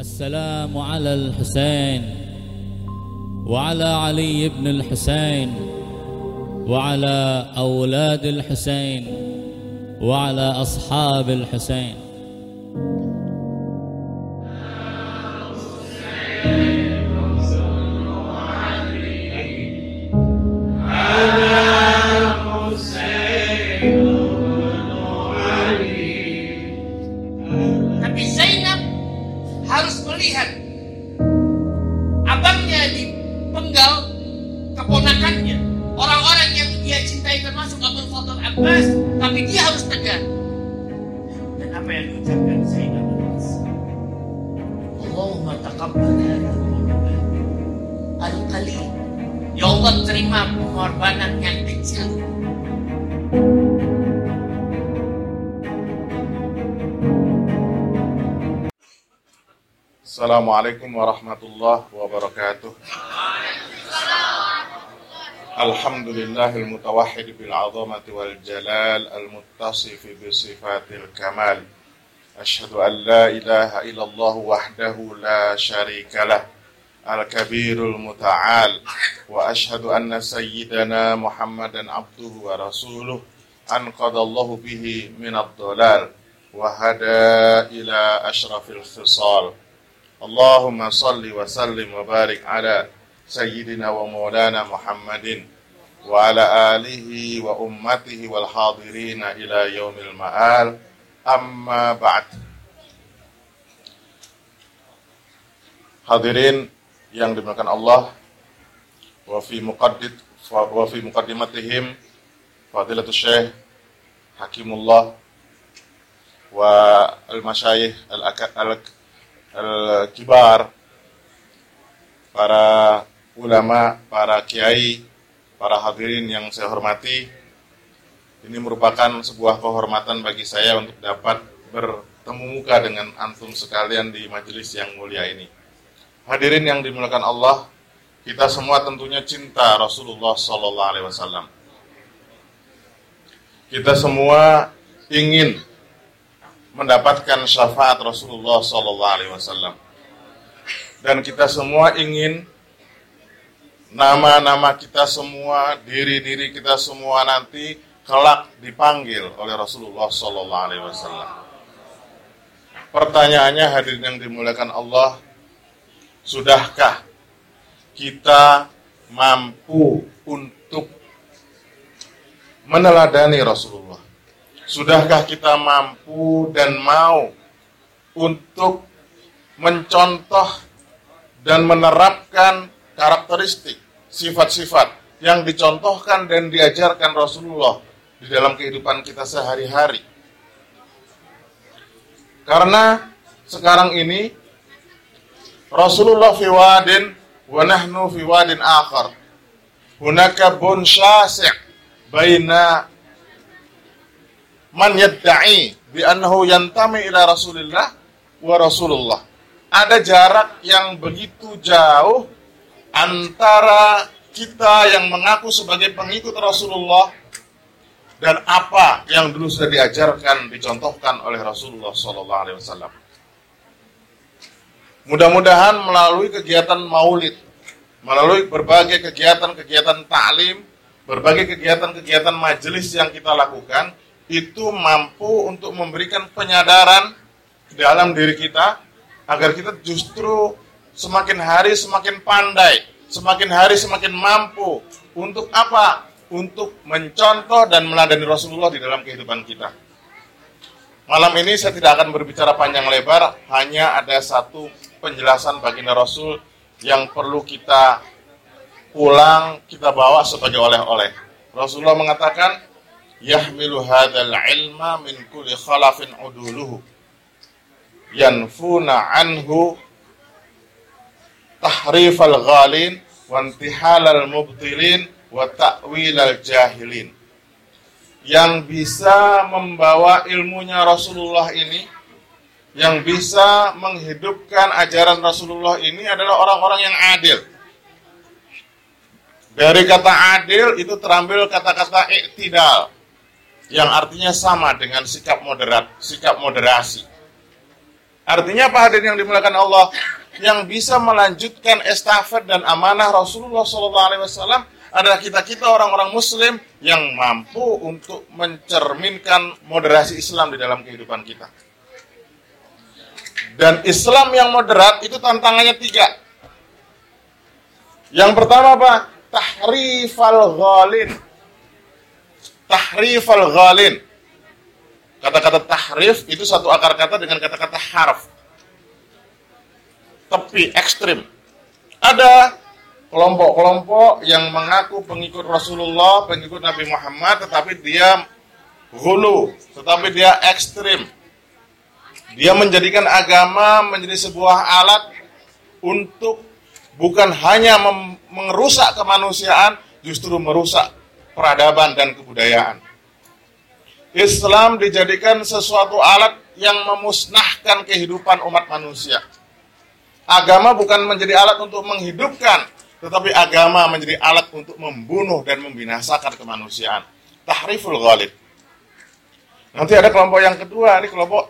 السلام على الحسين وعلى علي بن الحسين وعلى أولاد الحسين وعلى أصحاب الحسين. mengucapkan Zainal Nas Allahumma Al-Qalil Ya Allah terima pengorbanan yang kecil Assalamualaikum warahmatullahi wabarakatuh. Alhamdulillahil mutawahhid bil azamati wal jalal al muttasifi sifatil kamal. أشهد أن لا إله إلا الله وحده لا شريك له الكبير المتعال وأشهد أن سيدنا محمدا عبده ورسوله أنقذ الله به من الضلال وهدى إلى أشرف الخصال. اللهم صل وسلم وبارك على سيدنا ومولانا محمد وعلى آله وأمته والحاضرين إلى يوم المآل. Amma ba'd Hadirin yang dimakan Allah wa fi muqaddid wa fi muqaddimatihim Fadilatul Syekh Hakimullah wa al-masyayikh al-kibar para ulama, para kiai, para hadirin yang saya hormati ini merupakan sebuah kehormatan bagi saya untuk dapat bertemu muka dengan antum sekalian di majelis yang mulia ini. Hadirin yang dimuliakan Allah, kita semua tentunya cinta Rasulullah Sallallahu Alaihi Wasallam. Kita semua ingin mendapatkan syafaat Rasulullah Sallallahu Alaihi Wasallam. Dan kita semua ingin nama-nama kita semua, diri-diri kita semua nanti kelak dipanggil oleh Rasulullah Sallallahu Alaihi Wasallam. Pertanyaannya hadirin yang dimuliakan Allah, sudahkah kita mampu untuk meneladani Rasulullah? Sudahkah kita mampu dan mau untuk mencontoh dan menerapkan karakteristik, sifat-sifat yang dicontohkan dan diajarkan Rasulullah di dalam kehidupan kita sehari-hari? Karena sekarang ini Rasulullah fi wadin wa nahnu fi wadin akhar. Hunaka bun syasi' baina man yadda'i bi annahu yantami ila Rasulillah wa Rasulullah. Ada jarak yang begitu jauh antara kita yang mengaku sebagai pengikut Rasulullah dan apa yang dulu sudah diajarkan, dicontohkan oleh Rasulullah Sallallahu Alaihi Wasallam. Mudah-mudahan melalui kegiatan maulid, melalui berbagai kegiatan-kegiatan taklim, berbagai kegiatan-kegiatan majelis yang kita lakukan, itu mampu untuk memberikan penyadaran dalam diri kita agar kita justru semakin hari semakin pandai, semakin hari semakin mampu untuk apa? Untuk mencontoh dan meladani Rasulullah di dalam kehidupan kita. Malam ini saya tidak akan berbicara panjang lebar, hanya ada satu penjelasan baginda Rasul yang perlu kita pulang, kita bawa sebagai oleh-oleh. Rasulullah mengatakan, yahmilu hadzal ilma min kulli khalafin uduluhu yanfuna anhu tahrifal ghalin wa intihalal mubtilin wa ta'wilal jahilin yang bisa membawa ilmunya Rasulullah ini yang bisa menghidupkan ajaran Rasulullah ini adalah orang-orang yang adil dari kata adil itu terambil kata-kata iktidal yang artinya sama dengan sikap moderat, sikap moderasi. Artinya apa hadirin yang dimuliakan Allah? Yang bisa melanjutkan estafet dan amanah Rasulullah SAW adalah kita-kita orang-orang Muslim yang mampu untuk mencerminkan moderasi Islam di dalam kehidupan kita. Dan Islam yang moderat itu tantangannya tiga. Yang pertama apa? Tahrifal ghalin. Tahrifal ghalin. Kata-kata tahrif itu satu akar kata dengan kata-kata harf. Tepi, ekstrim. Ada kelompok-kelompok yang mengaku pengikut Rasulullah, pengikut Nabi Muhammad, tetapi dia hulu, tetapi dia ekstrim. Dia menjadikan agama menjadi sebuah alat untuk bukan hanya merusak kemanusiaan, justru merusak peradaban dan kebudayaan. Islam dijadikan sesuatu alat yang memusnahkan kehidupan umat manusia. Agama bukan menjadi alat untuk menghidupkan, tetapi agama menjadi alat untuk membunuh dan membinasakan kemanusiaan. Tahriful ghalib. Nanti ada kelompok yang kedua, ini kelompok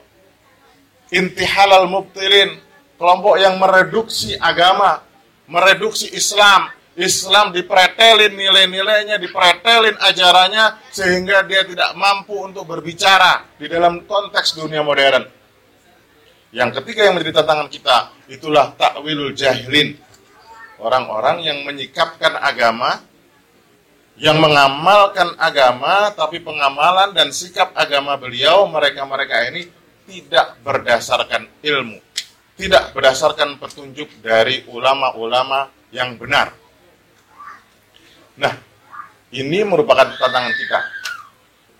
intihalal mubtilin, kelompok yang mereduksi agama, mereduksi Islam, Islam dipretelin nilai-nilainya, dipretelin ajarannya sehingga dia tidak mampu untuk berbicara di dalam konteks dunia modern. Yang ketiga yang menjadi tantangan kita itulah takwilul jahilin. Orang-orang yang menyikapkan agama yang mengamalkan agama tapi pengamalan dan sikap agama beliau mereka-mereka ini tidak berdasarkan ilmu, tidak berdasarkan petunjuk dari ulama-ulama yang benar. Nah, ini merupakan tantangan kita.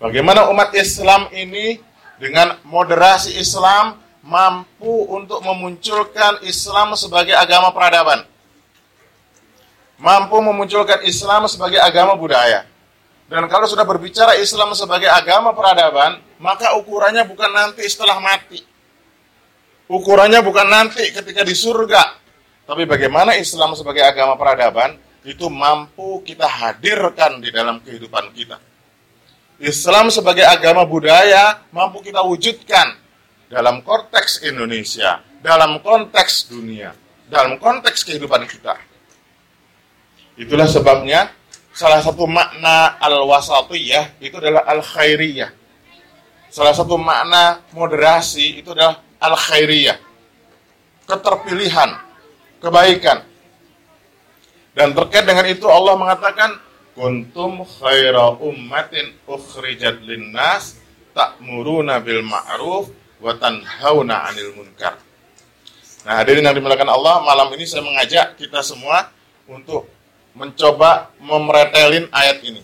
Bagaimana umat Islam ini dengan moderasi Islam mampu untuk memunculkan Islam sebagai agama peradaban. Mampu memunculkan Islam sebagai agama budaya. Dan kalau sudah berbicara Islam sebagai agama peradaban, maka ukurannya bukan nanti setelah mati. Ukurannya bukan nanti ketika di surga. Tapi bagaimana Islam sebagai agama peradaban itu mampu kita hadirkan di dalam kehidupan kita. Islam sebagai agama budaya mampu kita wujudkan dalam konteks Indonesia, dalam konteks dunia, dalam konteks kehidupan kita. Itulah sebabnya salah satu makna al-wasatiyah itu adalah al-khairiyah. Salah satu makna moderasi itu adalah al-khairiyah. Keterpilihan, kebaikan. Dan terkait dengan itu Allah mengatakan kuntum khaira ummatin ukhrijat linnas ta'muruna bil ma'ruf wa tanhauna 'anil munkar. Nah, hadirin yang dimuliakan Allah, malam ini saya mengajak kita semua untuk mencoba memeretelin ayat ini.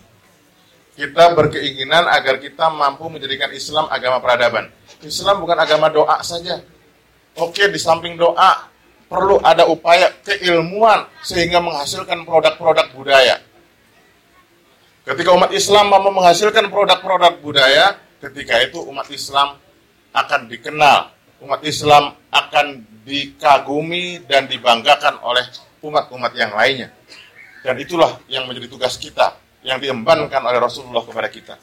Kita berkeinginan agar kita mampu menjadikan Islam agama peradaban. Islam bukan agama doa saja. Oke, di samping doa, perlu ada upaya keilmuan sehingga menghasilkan produk-produk budaya. Ketika umat Islam mampu menghasilkan produk-produk budaya, ketika itu umat Islam akan dikenal, umat Islam akan dikagumi dan dibanggakan oleh umat-umat yang lainnya. Dan itulah yang menjadi tugas kita, yang diembankan oleh Rasulullah kepada kita.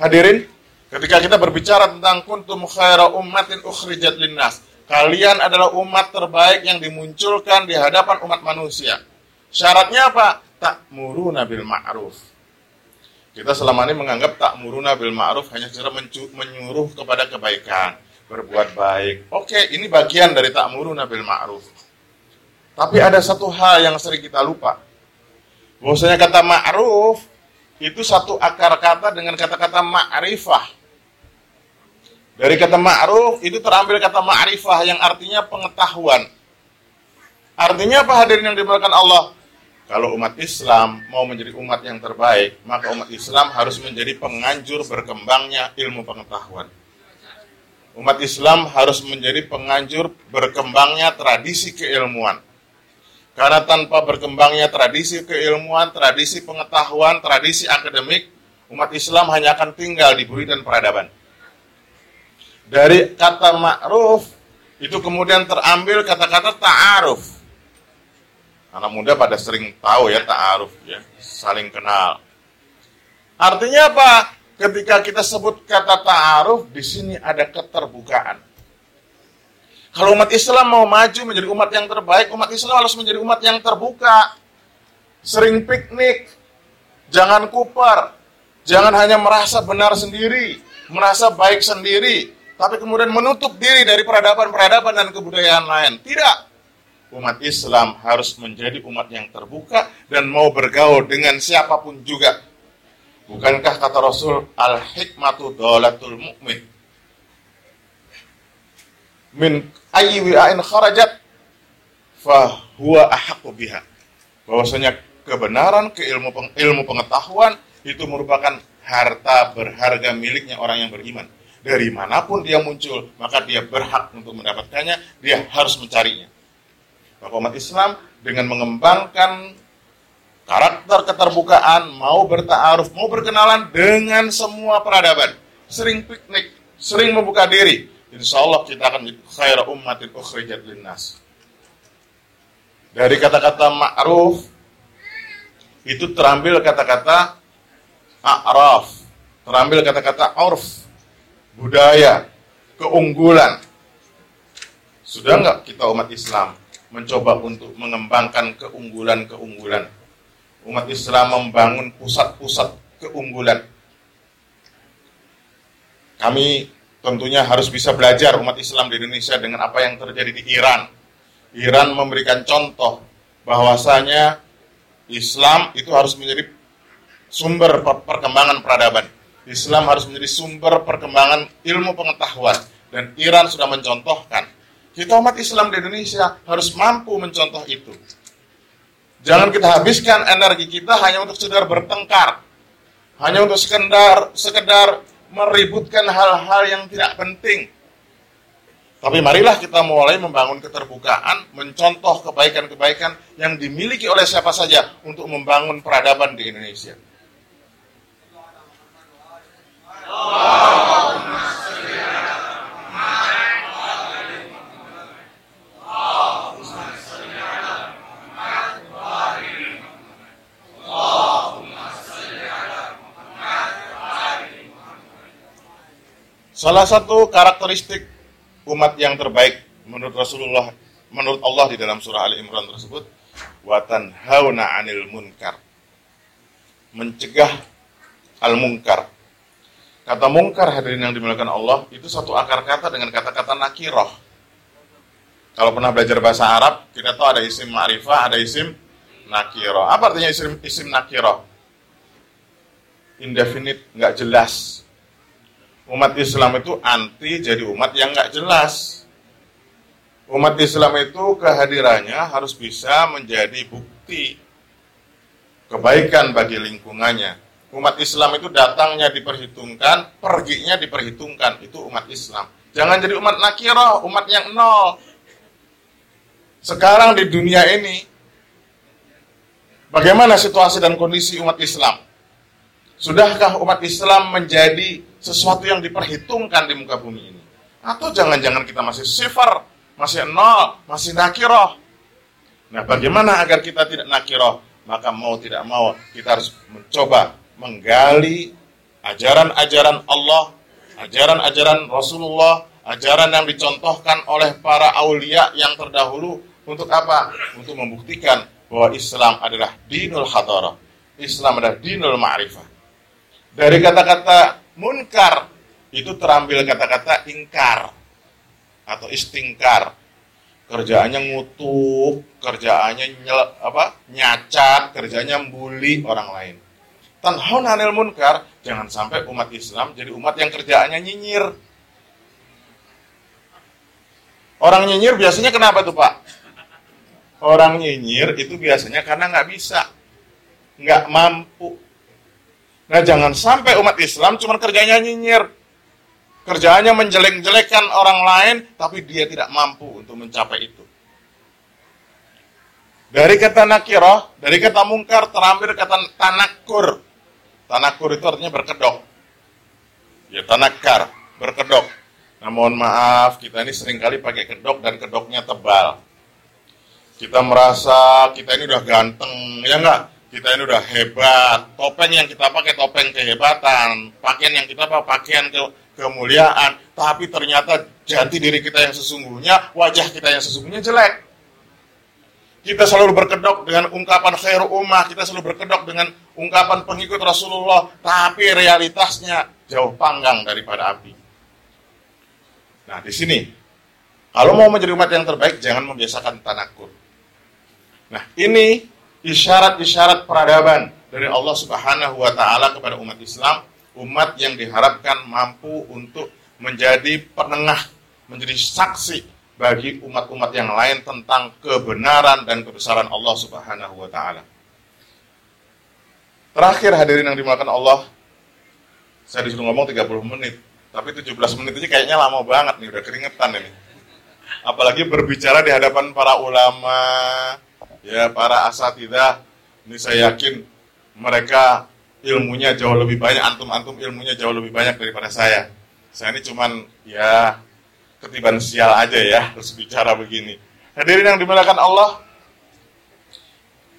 Hadirin, ketika kita berbicara tentang kuntum khaira ummatin ukhrijat linnas, Kalian adalah umat terbaik yang dimunculkan di hadapan umat manusia. Syaratnya apa? Tak muru nabil ma'ruf. Kita selama ini menganggap tak muru nabil ma'ruf hanya cara menyuruh kepada kebaikan, berbuat baik. Oke, ini bagian dari tak muru nabil ma'ruf. Tapi ada satu hal yang sering kita lupa. Bahwasanya kata ma'ruf itu satu akar kata dengan kata-kata ma'rifah. Dari kata ma'ruf itu terambil kata ma'rifah yang artinya pengetahuan. Artinya apa hadirin yang dimuliakan Allah? Kalau umat Islam mau menjadi umat yang terbaik, maka umat Islam harus menjadi penganjur berkembangnya ilmu pengetahuan. Umat Islam harus menjadi penganjur berkembangnya tradisi keilmuan. Karena tanpa berkembangnya tradisi keilmuan, tradisi pengetahuan, tradisi akademik, umat Islam hanya akan tinggal di buri dan peradaban. Dari kata ma'ruf itu kemudian terambil kata-kata ta'aruf. Anak muda pada sering tahu ya ta'aruf ya, saling kenal. Artinya apa? Ketika kita sebut kata ta'aruf, di sini ada keterbukaan. Kalau umat Islam mau maju menjadi umat yang terbaik, umat Islam harus menjadi umat yang terbuka. Sering piknik, jangan kupar, jangan hanya merasa benar sendiri, merasa baik sendiri, tapi kemudian menutup diri dari peradaban-peradaban dan kebudayaan lain. Tidak. Umat Islam harus menjadi umat yang terbuka dan mau bergaul dengan siapa pun juga. Bukankah kata Rasul, al-hikmatu dolatul mu'min min ayyi wi'ain kharajat fa huwa biha. Bahwasanya kebenaran, keilmu ilmu pengetahuan itu merupakan harta berharga miliknya orang yang beriman. Dari mana pun dia muncul, maka dia berhak untuk mendapatkannya, dia harus mencarinya. Maka umat Islam dengan mengembangkan karakter keterbukaan, mau bertaaruf, mau berkenalan dengan semua peradaban, sering piknik, sering membuka diri, insya Allah kita akan menjadi khair ummatin ukhrijat linnas. Dari kata-kata ma'ruf itu terambil kata-kata a'raf, terambil kata-kata urf, budaya, keunggulan. Sudah nggak kita umat Islam mencoba untuk mengembangkan keunggulan-keunggulan? Umat Islam membangun pusat-pusat keunggulan. Kami tentunya harus bisa belajar umat Islam di Indonesia dengan apa yang terjadi di Iran. Iran memberikan contoh bahwasanya Islam itu harus menjadi sumber perkembangan peradaban. Islam harus menjadi sumber perkembangan ilmu pengetahuan dan Iran sudah mencontohkan. Kita umat Islam di Indonesia harus mampu mencontoh itu. Jangan kita habiskan energi kita hanya untuk sekedar bertengkar, hanya untuk sekedar sekedar meributkan hal-hal yang tidak penting. Tapi marilah kita mulai membangun keterbukaan, mencontoh kebaikan-kebaikan yang dimiliki oleh siapa saja untuk membangun peradaban di Indonesia. Salah satu karakteristik umat yang terbaik menurut Rasulullah, menurut Allah di dalam surah Ali Imran tersebut, watan hauna anil munkar. Mencegah al munkar. Kata munkar hadirin yang dimuliakan Allah itu satu akar kata dengan kata-kata nakiroh. Kalau pernah belajar bahasa Arab, kita tahu ada isim ma'rifah, ada isim nakiroh. Apa artinya isim, isim nakiroh? Indefinite, nggak jelas umat Islam itu anti jadi umat yang nggak jelas. Umat Islam itu kehadirannya harus bisa menjadi bukti kebaikan bagi lingkungannya. Umat Islam itu datangnya diperhitungkan, perginya diperhitungkan. Itu umat Islam. Jangan jadi umat nakiroh, umat yang nol. Sekarang di dunia ini, bagaimana situasi dan kondisi umat Islam? Sudahkah umat Islam menjadi sesuatu yang diperhitungkan di muka bumi ini? Atau jangan-jangan kita masih sifar, masih nol, masih nakiroh? Nah, bagaimana agar kita tidak nakiroh? Maka mau tidak mau, kita harus mencoba menggali ajaran-ajaran Allah, ajaran-ajaran Rasulullah, ajaran yang dicontohkan oleh para aulia yang terdahulu untuk apa? Untuk membuktikan bahwa Islam adalah dinul hadarah. Islam adalah dinul ma'rifah. Dari kata-kata munkar itu terambil kata-kata ingkar atau istingkar. Kerjaannya ngutuk kerjaannya nyel, apa nyacat kerjanya membuli orang lain. Tanhon anil munkar jangan sampai umat Islam jadi umat yang kerjaannya nyinyir. Orang nyinyir biasanya kenapa tuh pak? Orang nyinyir itu biasanya karena nggak bisa nggak mampu Nah jangan sampai umat Islam cuma kerjanya nyinyir. Kerjaannya menjelek-jelekan orang lain, tapi dia tidak mampu untuk mencapai itu. Dari kata nakiroh, dari kata mungkar, terambil kata tanakur. Tanakur itu artinya berkedok. Ya tanakar, berkedok. Nah mohon maaf, kita ini sering kali pakai kedok dan kedoknya tebal. Kita merasa kita ini udah ganteng, ya enggak? Kita ini udah hebat, topeng yang kita pakai topeng kehebatan, pakaian yang kita pakai pakaian ke kemuliaan, tapi ternyata jati diri kita yang sesungguhnya, wajah kita yang sesungguhnya jelek. Kita selalu berkedok dengan ungkapan khairu ummah, kita selalu berkedok dengan ungkapan pengikut Rasulullah, tapi realitasnya jauh panggang daripada api. Nah, di sini kalau mau menjadi umat yang terbaik jangan membiasakan tanakur. Nah, ini isyarat-isyarat peradaban dari Allah Subhanahu wa taala kepada umat Islam, umat yang diharapkan mampu untuk menjadi penengah, menjadi saksi bagi umat-umat yang lain tentang kebenaran dan kebesaran Allah Subhanahu wa taala. Terakhir hadirin yang dimakan Allah, saya disuruh ngomong 30 menit, tapi 17 menit aja kayaknya lama banget nih, udah keringetan ini. Apalagi berbicara di hadapan para ulama, ya para asatidah. Ini saya yakin mereka ilmunya jauh lebih banyak, antum-antum ilmunya jauh lebih banyak daripada saya. Saya ini cuman ya ketiban sial aja ya harus bicara begini. Hadirin yang dimulakan Allah,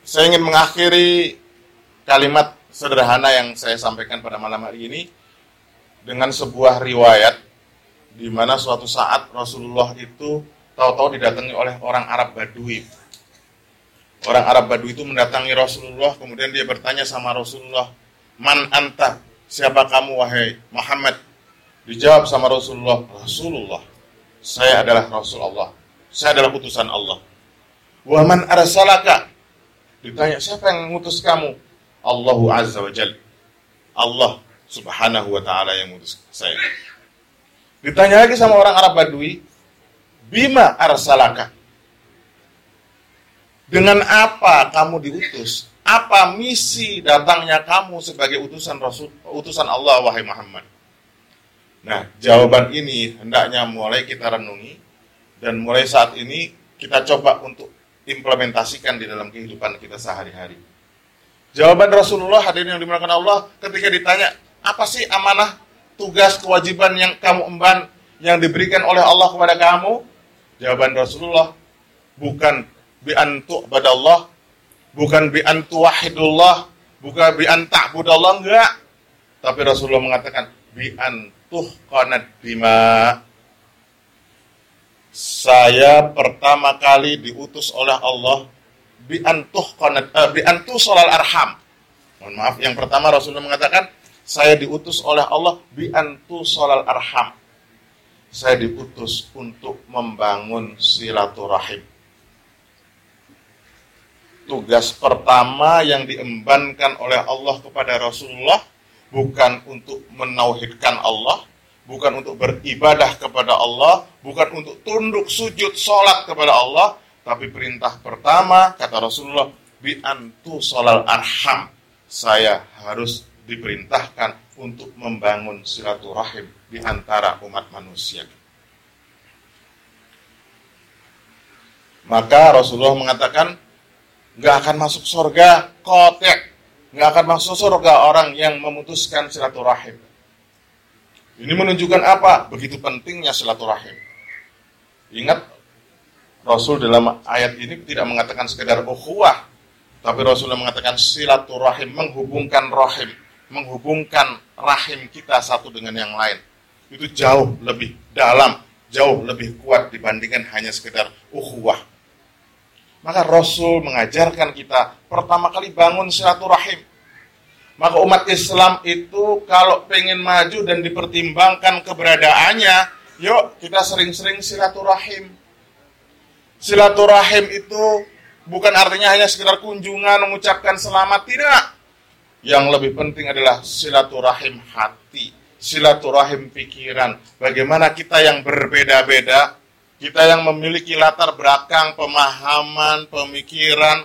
saya ingin mengakhiri kalimat sederhana yang saya sampaikan pada malam hari ini dengan sebuah riwayat di mana suatu saat Rasulullah itu tahu-tahu didatangi oleh orang Arab Badui. Orang Arab Badui itu mendatangi Rasulullah, kemudian dia bertanya sama Rasulullah, "Man anta? Siapa kamu wahai Muhammad?" Dijawab sama Rasulullah, "Rasulullah. Saya adalah Rasulullah. Saya adalah utusan Allah." "Wa man arsalaka?" Ditanya, "Siapa yang mengutus kamu?" Allahu Azza wa Jalla. Allah Subhanahu wa taala yang mengutus saya. Ditanya lagi sama orang Arab Badui, "Bima arsalaka?" Dengan apa kamu diutus? Apa misi datangnya kamu sebagai utusan Rasul, utusan Allah wahai Muhammad? Nah, jawaban ini hendaknya mulai kita renungi dan mulai saat ini kita coba untuk implementasikan di dalam kehidupan kita sehari-hari. Jawaban Rasulullah hadirin yang dimuliakan Allah ketika ditanya, apa sih amanah tugas kewajiban yang kamu emban yang diberikan oleh Allah kepada kamu? Jawaban Rasulullah, bukan bi antu badallah, bukan bi antu wahidullah, bukan bi anta'budallah enggak. Tapi Rasulullah mengatakan bi qanad bima. Saya pertama kali diutus oleh Allah bi antuh qanad uh, bi antu solal arham. Mohon maaf, yang pertama Rasulullah mengatakan saya diutus oleh Allah bi antu solal arham. Saya diutus untuk membangun silaturahim tugas pertama yang diembankan oleh Allah kepada Rasulullah bukan untuk menauhidkan Allah, bukan untuk beribadah kepada Allah, bukan untuk tunduk sujud sholat kepada Allah, tapi perintah pertama kata Rasulullah bi antu solal arham saya harus diperintahkan untuk membangun silaturahim di antara umat manusia. Maka Rasulullah mengatakan nggak akan masuk surga kotek nggak akan masuk surga orang yang memutuskan silaturahim. Ini menunjukkan apa? Begitu pentingnya silaturahim. Ingat Rasul dalam ayat ini tidak mengatakan sekedar ukhuwah tapi Rasulullah mengatakan silaturahim menghubungkan rahim menghubungkan rahim kita satu dengan yang lain. Itu jauh lebih dalam jauh lebih kuat dibandingkan hanya sekedar ukhuwah maka Rasul mengajarkan kita pertama kali bangun silaturahim. Maka umat Islam itu kalau pengen maju dan dipertimbangkan keberadaannya, yuk kita sering-sering silaturahim. Silaturahim itu bukan artinya hanya sekedar kunjungan mengucapkan selamat, tidak. Yang lebih penting adalah silaturahim hati, silaturahim pikiran. Bagaimana kita yang berbeda-beda kita yang memiliki latar belakang, pemahaman, pemikiran,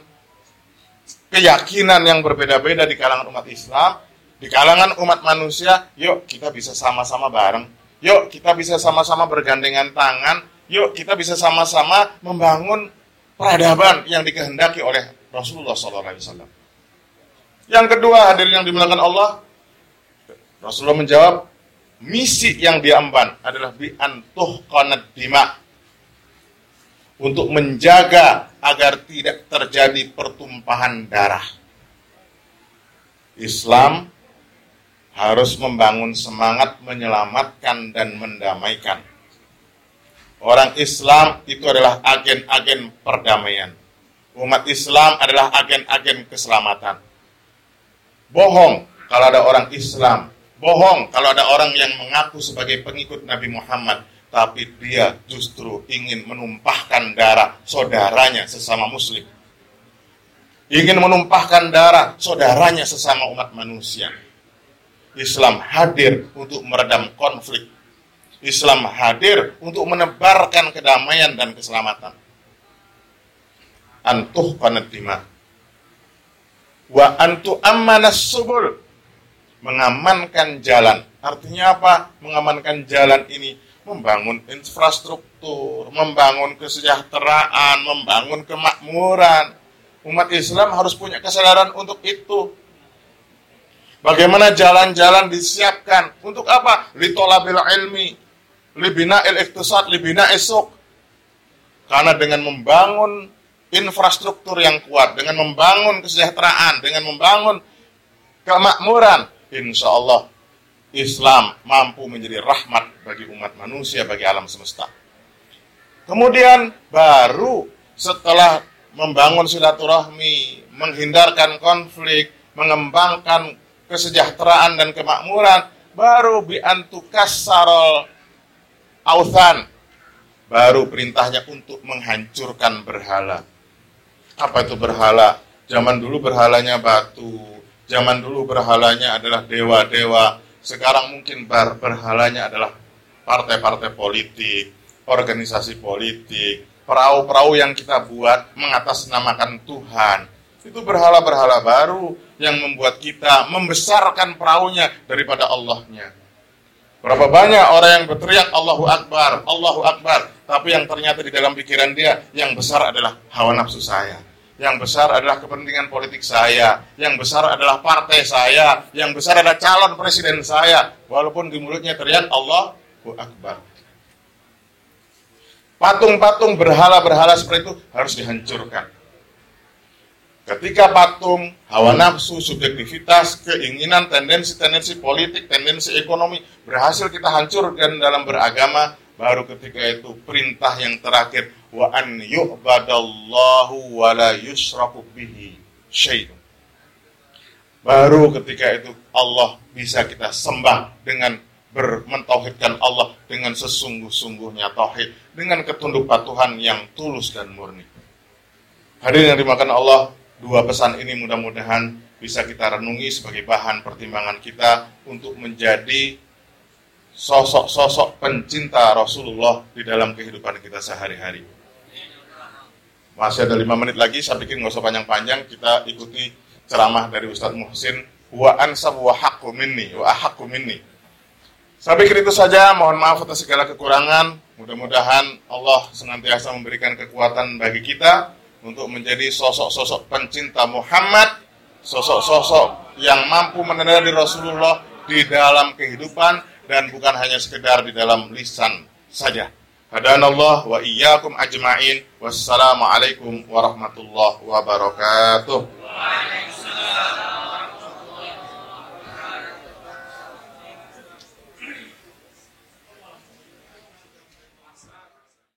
keyakinan yang berbeda-beda di kalangan umat Islam, di kalangan umat manusia, yuk kita bisa sama-sama bareng. Yuk kita bisa sama-sama bergandengan tangan. Yuk kita bisa sama-sama membangun peradaban yang dikehendaki oleh Rasulullah SAW. Yang kedua, hadirin yang dimuliakan Allah, Rasulullah menjawab, misi yang diamban adalah bi antuh dima untuk menjaga agar tidak terjadi pertumpahan darah. Islam harus membangun semangat menyelamatkan dan mendamaikan. Orang Islam itu adalah agen-agen perdamaian. Umat Islam adalah agen-agen keselamatan. Bohong kalau ada orang Islam. Bohong kalau ada orang yang mengaku sebagai pengikut Nabi Muhammad. Tapi dia justru ingin menumpahkan darah saudaranya sesama muslim. Ingin menumpahkan darah saudaranya sesama umat manusia. Islam hadir untuk meredam konflik. Islam hadir untuk menebarkan kedamaian dan keselamatan. Antuh panatima. Wa antu ammanas subul mengamankan jalan. Artinya apa? Mengamankan jalan ini membangun infrastruktur, membangun kesejahteraan, membangun kemakmuran. Umat Islam harus punya kesadaran untuk itu. Bagaimana jalan-jalan disiapkan untuk apa? Litolabil ilmi, libina il libina esok. Karena dengan membangun infrastruktur yang kuat, dengan membangun kesejahteraan, dengan membangun kemakmuran, insya Allah Islam mampu menjadi rahmat bagi umat manusia, bagi alam semesta. Kemudian baru setelah membangun silaturahmi, menghindarkan konflik, mengembangkan kesejahteraan dan kemakmuran, baru biantukas sarol authan, baru perintahnya untuk menghancurkan berhala. Apa itu berhala? Zaman dulu berhalanya batu, Zaman dulu berhalanya adalah dewa-dewa, sekarang mungkin ber berhalanya adalah partai-partai politik, organisasi politik, perahu-perahu yang kita buat mengatasnamakan Tuhan. Itu berhala-berhala baru yang membuat kita membesarkan perahunya daripada Allahnya. Berapa banyak orang yang berteriak Allahu Akbar, Allahu Akbar, tapi yang ternyata di dalam pikiran dia yang besar adalah hawa nafsu saya yang besar adalah kepentingan politik saya, yang besar adalah partai saya, yang besar adalah calon presiden saya, walaupun di mulutnya teriak Allahu Akbar. Patung-patung berhala-berhala seperti itu harus dihancurkan. Ketika patung, hawa nafsu, subjektivitas, keinginan, tendensi-tendensi politik, tendensi ekonomi berhasil kita hancurkan dalam beragama, baru ketika itu perintah yang terakhir wa an yu'badallahu wa la yusraku bihi syai'un. Baru ketika itu Allah bisa kita sembah dengan bermentauhidkan Allah dengan sesungguh-sungguhnya tauhid dengan ketunduk patuhan yang tulus dan murni. Hadirin yang dimakan Allah, dua pesan ini mudah-mudahan bisa kita renungi sebagai bahan pertimbangan kita untuk menjadi sosok-sosok pencinta Rasulullah di dalam kehidupan kita sehari-hari. Masih ada lima menit lagi, saya pikir nggak usah panjang-panjang, kita ikuti ceramah dari Ustadz Muhsin. Wa ansab wa haqqu minni, wa haqqu minni. Saya pikir itu saja, mohon maaf atas segala kekurangan. Mudah-mudahan Allah senantiasa memberikan kekuatan bagi kita untuk menjadi sosok-sosok pencinta Muhammad, sosok-sosok yang mampu menandai Rasulullah di dalam kehidupan dan bukan hanya sekedar di dalam lisan saja. Hadanallah wa iyyakum ajmain. Wassalamualaikum warahmatullahi wabarakatuh. Waalaikumsalam.